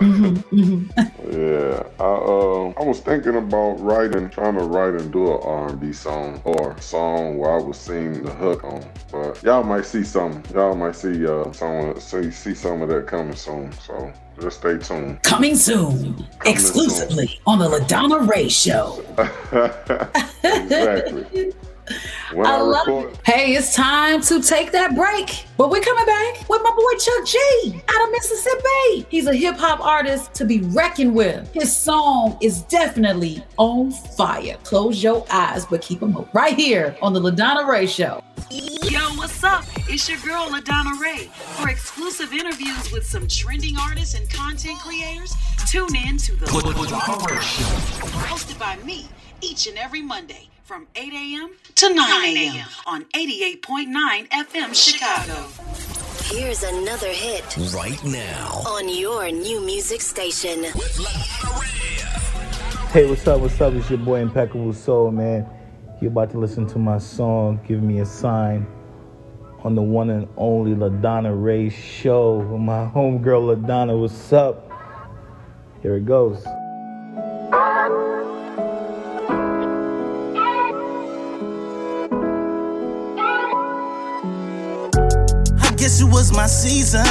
yeah, I uh, I was thinking about writing, trying to write and do an R&B song or a song where I would sing the hook on. But y'all might see some. Y'all might see uh someone see see some of that coming soon. So just stay tuned. Coming soon, exclusively on the LaDonna Ray Show. exactly. When I I, love record, it. Hey, it's time to take that break. But we're coming back with my boy Chuck G out of Mississippi. He's a hip hop artist to be reckoned with. His song is definitely on fire. Close your eyes, but keep them open. Right here on the LaDonna Ray Show. Yo, what's up? It's your girl LaDonna Ray. For exclusive interviews with some trending artists and content creators, tune in to the LaDonna Ray Show. Hosted by me each and every Monday from 8 a.m. to 9 a.m. on 88.9 FM Chicago. Here's another hit Right now. on your new music station. Hey, what's up? What's up? It's your boy Impeccable Soul, man. You're about to listen to my song, Give Me a Sign, on the one and only LaDonna Ray show with my homegirl LaDonna. What's up? Here it goes. Guess it was my season.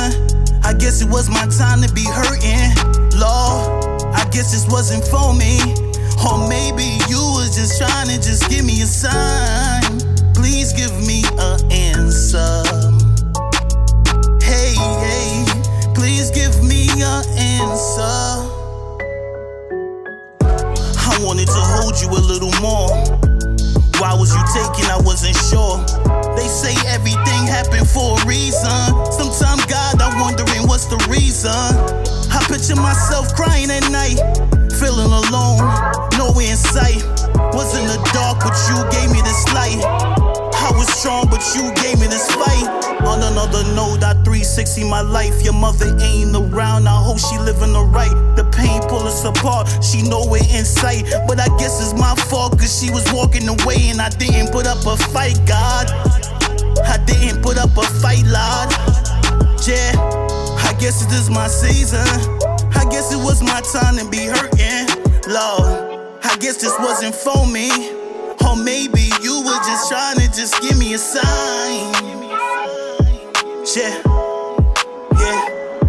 I guess it was my time to be hurting. Lord, I guess this wasn't for me. Or maybe you was just trying to just give me a sign. Please give me an answer. Hey, hey, please give me an answer. I wanted to hold you a little more. Why was you taking? I wasn't sure. They say everything happened for a reason. Sometimes, God, I'm wondering what's the reason. I picture myself crying at night, feeling alone, nowhere in sight. Was in the dark, but you gave me this light. I was strong, but you gave me this fight. On another note, I 360 my life. Your mother ain't around. I hope she living the right. The pain pull us apart. She nowhere in sight. But I guess it's my fault, cause she was walking away and I didn't put up a fight, God. I didn't put up a fight, Lord. Yeah, I guess it is my season. I guess it was my time to be hurting, Lord. I guess this wasn't for me. Or maybe were just trying to just give me a sign. Yeah, yeah,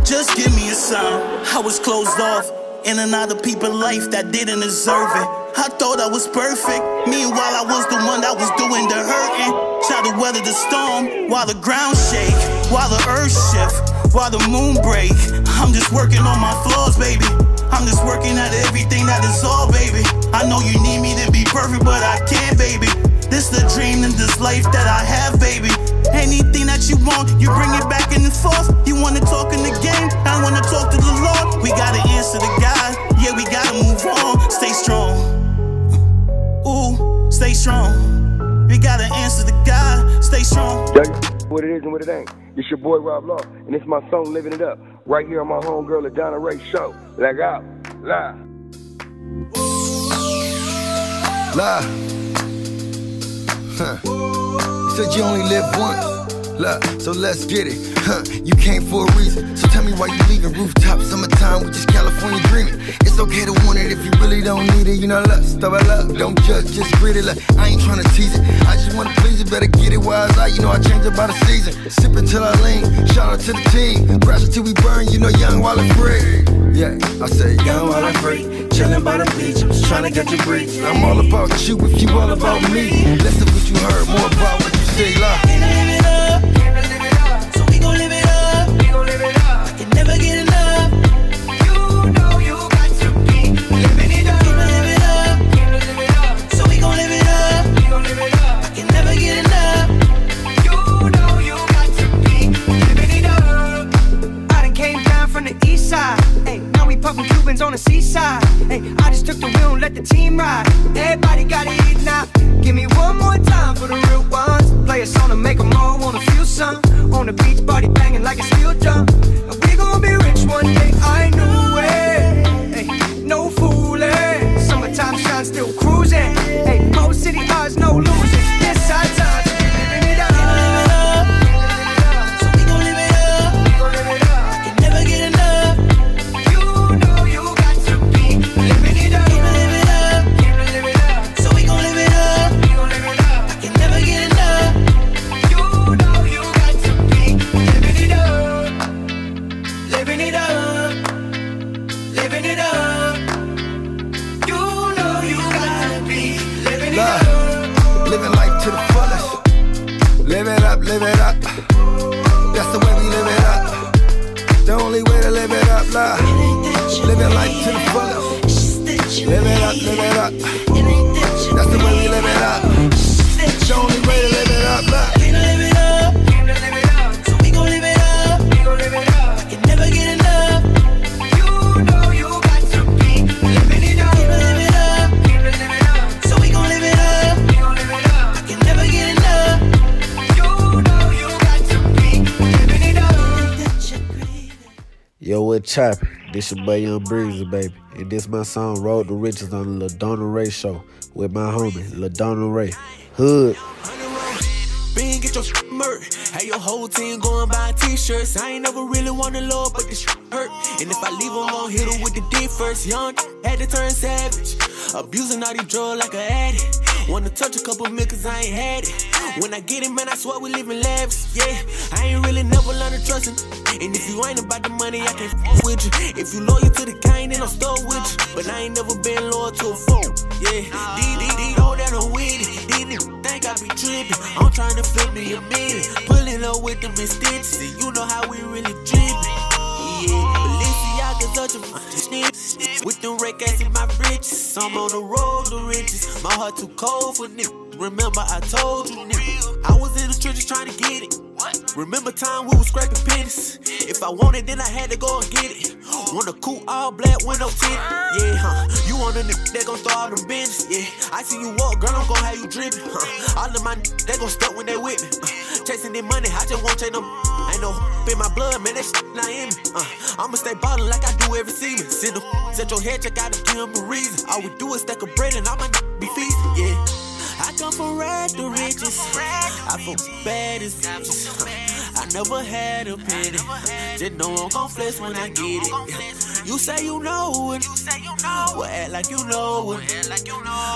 just give me a sign. I was closed off in of people's life that didn't deserve it. I thought I was perfect. Meanwhile, I was the one that was doing the hurting. Try to weather the storm while the ground shake, while the earth shift, while the moon break. I'm just working on my flaws, baby. I'm just working at everything that is all, baby. I know you need me to be perfect, but I can't, baby. This the dream and this life that I have, baby. Anything that you want, you bring it back in the force. You wanna talk in the game, I wanna talk to the Lord. We gotta answer to God, yeah, we gotta move on. Stay strong. Ooh, stay strong. We gotta answer to God, stay strong. What it is and what it ain't. It's your boy Rob Law, and it's my song Living It Up, right here on my homegirl LaDonna Ray show. Leg out, live. Ah, lie. Huh. Said you only live once. Look, so let's get it. Huh. You came for a reason. So tell me why you leaving. Rooftop, summertime, we just California dreaming. It's okay to want it if you really don't need it. You know, look, stuff I love. Don't judge, just grit it. Look, I ain't trying to tease it. I just wanna please it. Better get it it's out. You know, I change it by the season. Sip until I lean. Shout out to the team. Crash until we burn. You know, young while I'm free. Yeah, I say young while I'm free. Chillin' by the beach, I'm just trying to get you breathe. I'm all about you if you all about me. You heard, more about what you say. Love. Puffin' on the seaside. Hey, I just took the wheel and let the team ride. Everybody gotta eat now. Give me one more time for the real ones. Play a song to make them all wanna feel some. On the beach, party banging like a steel drum. And we gon' be rich one day, This your boy Young Breezy, baby. And this my song Road to Riches on the LaDonna Ray Show with my homie, LaDonna Ray. Hood. Been get your shit murked. Had your whole team going buy t-shirts. I ain't never really wanna low, but this hurt. And if I leave them, gon' hit them with the D first. Young had to turn savage. Abusing all these drugs like an addict. Wanna touch a couple mil cause I ain't had it. When I get it, man, I swear we living lavish. Yeah, I ain't really never learned to trust him. And if you ain't about the money, I can't f with you. If you loyal to the kind, then I'm stuck with you. But I ain't never been loyal to a phone. Yeah, D D D, know that I'm with it. Niggas think I be tripping. I'm trying to flip me a million. Pulling up with them extensions. And you know how we really drippin'. Yeah, Balenciaga touch a snip. With them red gas in my britches. I'm on the road to riches. My heart too cold for niggas. Remember I told you nigga. I was in the trenches trying to get it. Remember time we was scraping pennies. If I wanted, then I had to go and get it. Want a cool all black window tint. Yeah, huh? You want a nigga that gon' throw all them bins. Yeah, I see you walk, girl, I'm gon' have you drippin'. Huh? All of my niggas, they gon' stuck when they with me. Uh, chasing their money, I just won't take them. Ain't no in my blood, man, that shit not in me. Uh, I'ma stay ballin' like I do every season. Send them set your head, check out and give them a reason. All we do is stack a bread and all my niggas be feastin'. Yeah. I come from rag to riches. I from bad as bitches. I never had a penny. Just know I'm gon' flex when I get it. You say you know it. Well, act like you know it.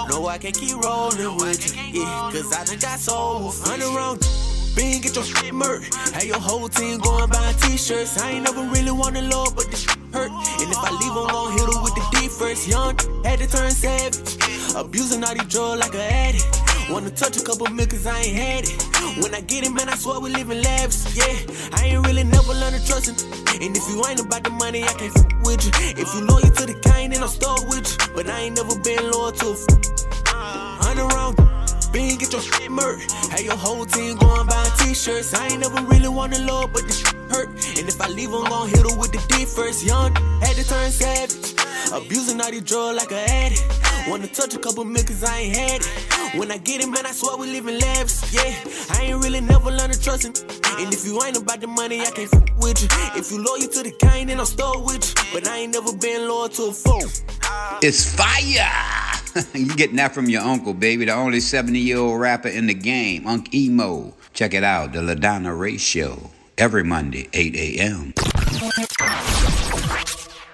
No, I can't keep rolling with you. Yeah, cause I done got soul. Run around. Bean, get your shit murked. Had your whole team going buying t-shirts. I ain't never really wanted love, but this shit hurt. And if I leave, I'm gon' hit her with the D first. Young, had to turn savage. Abusing all these drugs like an addict. Wanna touch a couple mil cause I ain't had it. When I get it, man, I swear we living lavish. Yeah, I ain't really never learned to trust. And if you ain't about the money, I can't f with you. If you loyal to the kind, then I'm stuck with you. But I ain't never been loyal to a f. Hundred round. Bean, get your shit murked. Had your whole team going buying t-shirts. I ain't never really wanted love, but this shit hurt. And if I leave, I'm gon' hit her with the D first. Young, had to turn savage. Abusing all these drugs like an addict. Wanna touch a couple mil I ain't had it. When I get it, man, I swear we living lavish. Yeah, I ain't really never learned to trust him. And if you ain't about the money, I can't f with you. If you loyal to the kind, then I'm stuck with you. But I ain't never been loyal to a foe. It's fire! you getting that from your uncle, baby, the only 70 year old rapper in the game, Unc Emo. Check it out, The LaDonna Ray Show, every Monday, 8 a.m.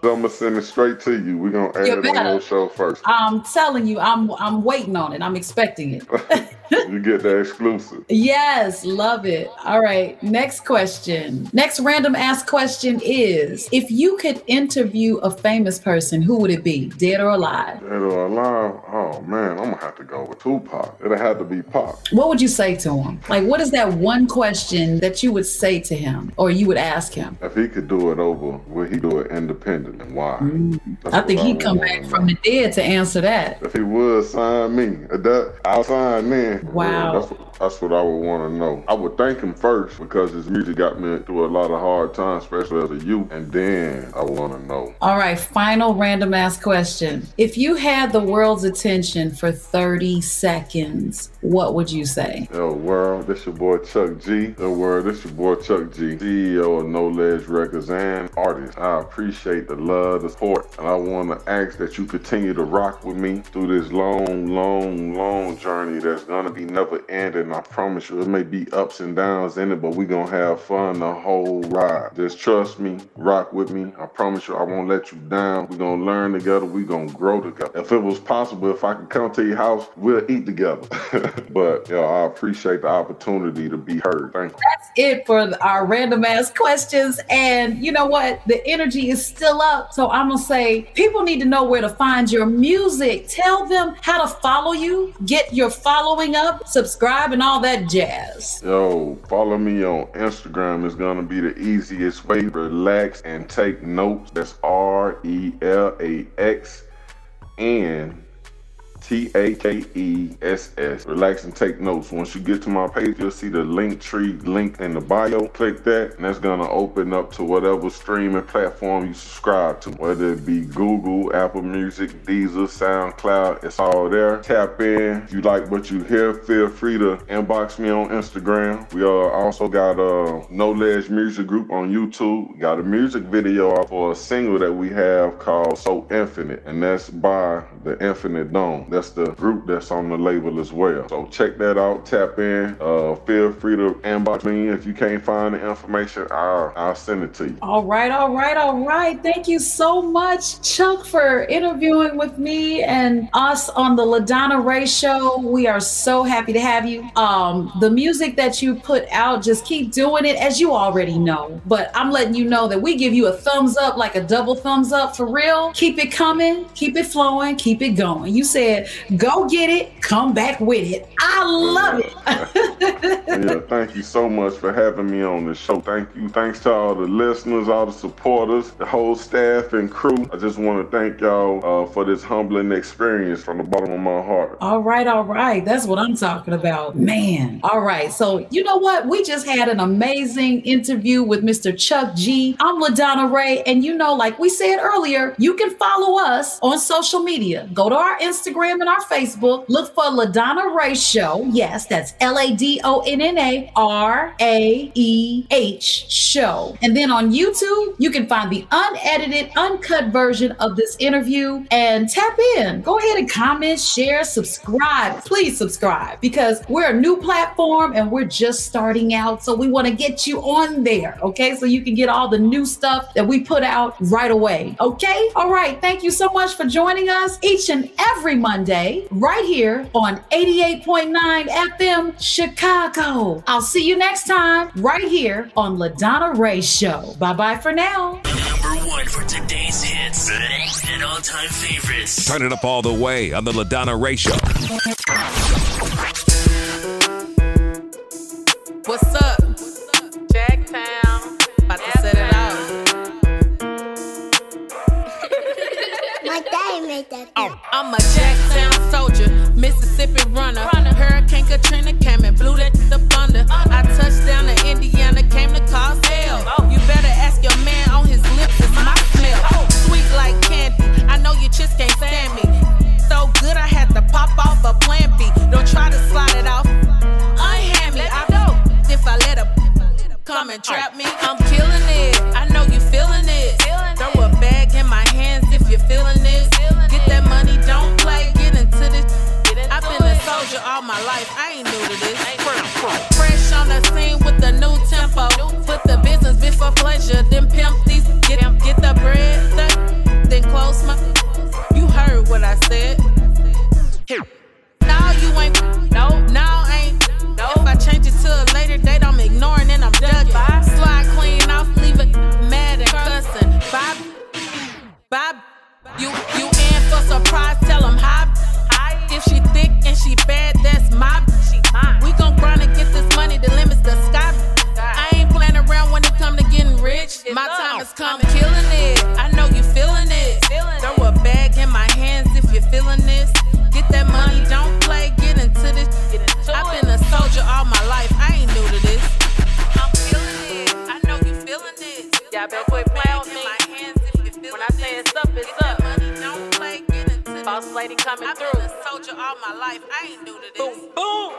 I'm gonna send it straight to you. We're gonna add You it on better. your show first. I'm telling you, I'm I'm waiting on it. I'm expecting it. you get that exclusive. Yes, love it. All right, next question. Next random ask question is if you could interview a famous person, who would it be? Dead or alive? Dead or alive? Oh man, I'm gonna have to go with Tupac. It'll have to be Pop. What would you say to him? Like what is that one question that you would say to him or you would ask him? If he could do it over, would he do it independently? why? That's I think he'd come back from the dead to answer that. If he would sign me, uh, that I'll sign then. Wow. That's what I would want to know. I would thank him first because his music got me through a lot of hard times, especially as a youth. And then I want to know. All right, final random ass question. If you had the world's attention for 30 seconds, what would you say? Yo, world, this your boy Chuck G. Yo, world, this your boy Chuck G, CEO of No Ledge Records and artist. I appreciate the love, the support, and I want to ask that you continue to rock with me through this long, long, long journey that's gonna be never ending. I promise you, it may be ups and downs in it, but we gonna have fun the whole ride. Just trust me, rock with me. I promise you, I won't let you down. we gonna learn together, we gonna grow together. If it was possible, if I could come to your house, we'll eat together. but yo, I appreciate the opportunity to be heard. Thank you. That's it for our random ass questions. And you know what? The energy is still up. So I'm to say people need to know where to find your music. Tell them how to follow you, get your following up, subscribe, and all that jazz. Yo, follow me on Instagram. It's gonna be the easiest way. Relax and take notes. That's R E L A X N T A K E S S. Relax and take notes. Once you get to my page, you'll see the Linktree link in the bio. Click that, and that's gonna open up to whatever streaming platform you subscribe to, whether it be Google, Apple Music, Deezer, SoundCloud. It's all there. Tap in. If you like what you hear, feel free to inbox me on Instagram. We are also got a No Ledge Music Group on YouTube. Got a music video for a single that we have called So Infinite, and that's by the Infinite Dome. That's the group that's on the label as well. So check that out. Tap in. Uh, feel free to inbox me if you can't find the information. I'll I'll send it to you. All right, all right, all right. Thank you so much, Chuck, for interviewing with me and us on the LaDonna Ray Show. We are so happy to have you. Um, the music that you put out, just keep doing it as you already know. But I'm letting you know that we give you a thumbs up, like a double thumbs up for real. Keep it coming, keep it flowing, keep it going. You said, go get it, come back with it. I love it. yeah, thank you so much for having me on the show. Thank you. Thanks to all the listeners, all the supporters, the whole staff and crew. I just want to thank y'all uh, for this humbling experience from the bottom of my heart. All right, all right. That's what I'm talking about. Man. All right. So, you know what? We just had an amazing interview with Mr. Chuck G. I'm LaDonna Ray. And you know, like we said earlier, you can follow us on social media. Go to our Instagram and our Facebook. Look for LaDonna Ray Show. Yes, that's L A D O N N A R A E H Show. And then on YouTube, you can find the unedited, uncut version of this interview and tap in. Go ahead and comment, share, subscribe. Please subscribe because we're a new platform and we're just starting out. So we want to get you on there. Okay. So you can get all the new stuff that we put out right away. Okay. All right. Thank you so much for joining us each and every Monday right here on 88.9 FM Chicago. I'll see you next time right here on LaDonna Ray Show. Bye bye for now. Number one for today's hits and all-time favorites. Turn it up all the way on the LaDonna Ray Show. What's up? That. Oh, I'm a Jacktown soldier, Mississippi runner. Hurricane Katrina came and blew that the thunder. I touched down in Indiana, came to cause hell. Oh. You better ask your man on his lips, it's my smell. Oh. Sweet like candy, I know you just can't stand me. So good, I had to pop off a plan B. Don't try to slide it off. Unhand me, I know if I let her come and trap me, I'm soldier all my life, I ain't new to this. Boom, boom.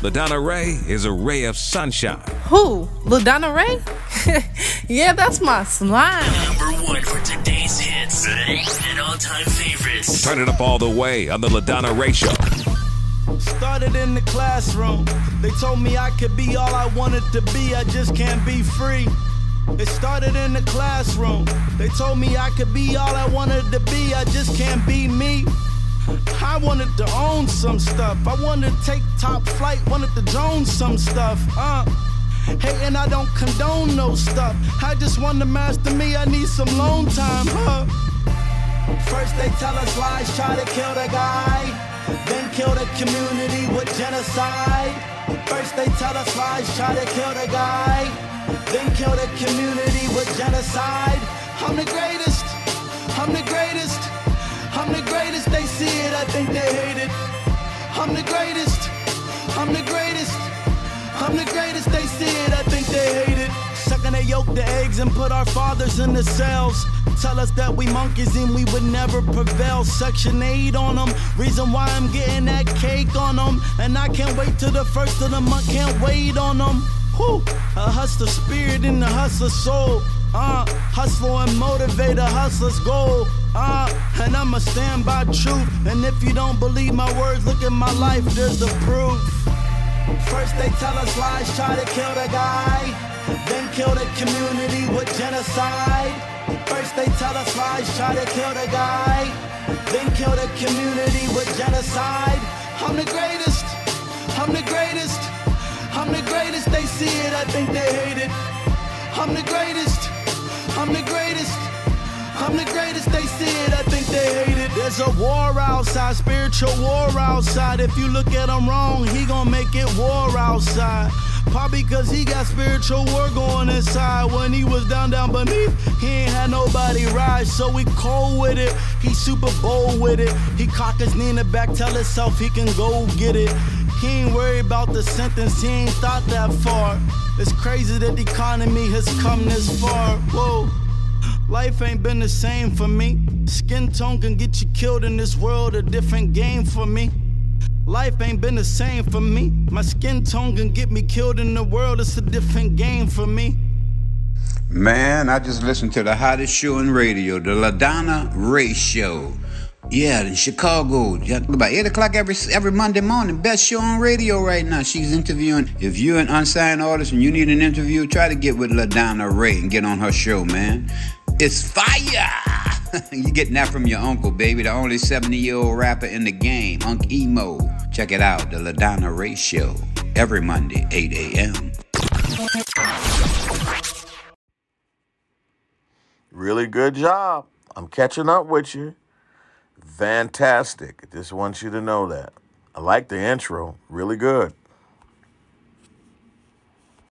LaDonna Ray is a ray of sunshine. Who? LaDonna Ray? yeah, that's my slime. Number one for today's hits and all-time favorites. Turn it up all the way on the LaDonna Ray Show. Started in the classroom. They told me I could be all I wanted to be, I just can't be free. It started in the classroom. They told me I could be all I wanted to be, I just can't be me. I wanted to own some stuff. I wanted to take top flight, wanted to drone some stuff. Uh, hating, I don't condone no stuff. I just want to master me, I need some lone time, huh? First they tell us lies, try to kill the guy. Then kill the community with genocide. First they tell us lies, try to kill the guy. Then kill the community with genocide. I'm the greatest, I'm the greatest. I'm the greatest, they see it, I think they hate it. I'm the greatest, I'm the greatest. I'm the greatest, they see it, I think they hate it. Sucking their yoke, the eggs and put our fathers in the cells. Tell us that we monkeys and we would never prevail. Section 8 on them. Reason why I'm getting that cake on them. And I can't wait till the first of the month, can't wait on them. Whew. A hustler spirit in the hustler soul. Uh, hustle and motivate a hustler's goal. Uh, and I'ma stand by truth. And if you don't believe my words, look at my life, there's the proof. First they tell us lies, try to kill the guy. Then kill the community with genocide. First they tell us lies, try to kill the guy. Then kill the community with genocide. I'm the greatest, I'm the greatest, I'm the greatest. They see it, I think they hate it. I'm the greatest, I'm the greatest. I'm the greatest, they see it, I think they hate it. There's a war outside, spiritual war outside. If you look at him wrong, he gon' make it war outside. Probably cause he got spiritual war going inside. When he was down, down beneath, he ain't had nobody rise. So he cold with it, he super bold with it. He cock his knee in the back, tell himself he can go get it. He ain't worried about the sentence, he ain't thought that far. It's crazy that the economy has come this far. Whoa. Life ain't been the same for me. Skin tone can get you killed in this world, a different game for me. Life ain't been the same for me. My skin tone can get me killed in the world, it's a different game for me. Man, I just listened to the hottest show in radio, the LaDonna Ray Show. Yeah, in Chicago. About 8 o'clock every every Monday morning. Best show on radio right now. She's interviewing. If you're an unsigned artist and you need an interview, try to get with LaDonna Ray and get on her show, man. It's fire! you getting that from your uncle, baby, the only 70 year old rapper in the game, Unc Emo. Check it out, the LaDonna Ray Show. Every Monday, 8 a.m. Really good job. I'm catching up with you. Fantastic. Just want you to know that. I like the intro. Really good.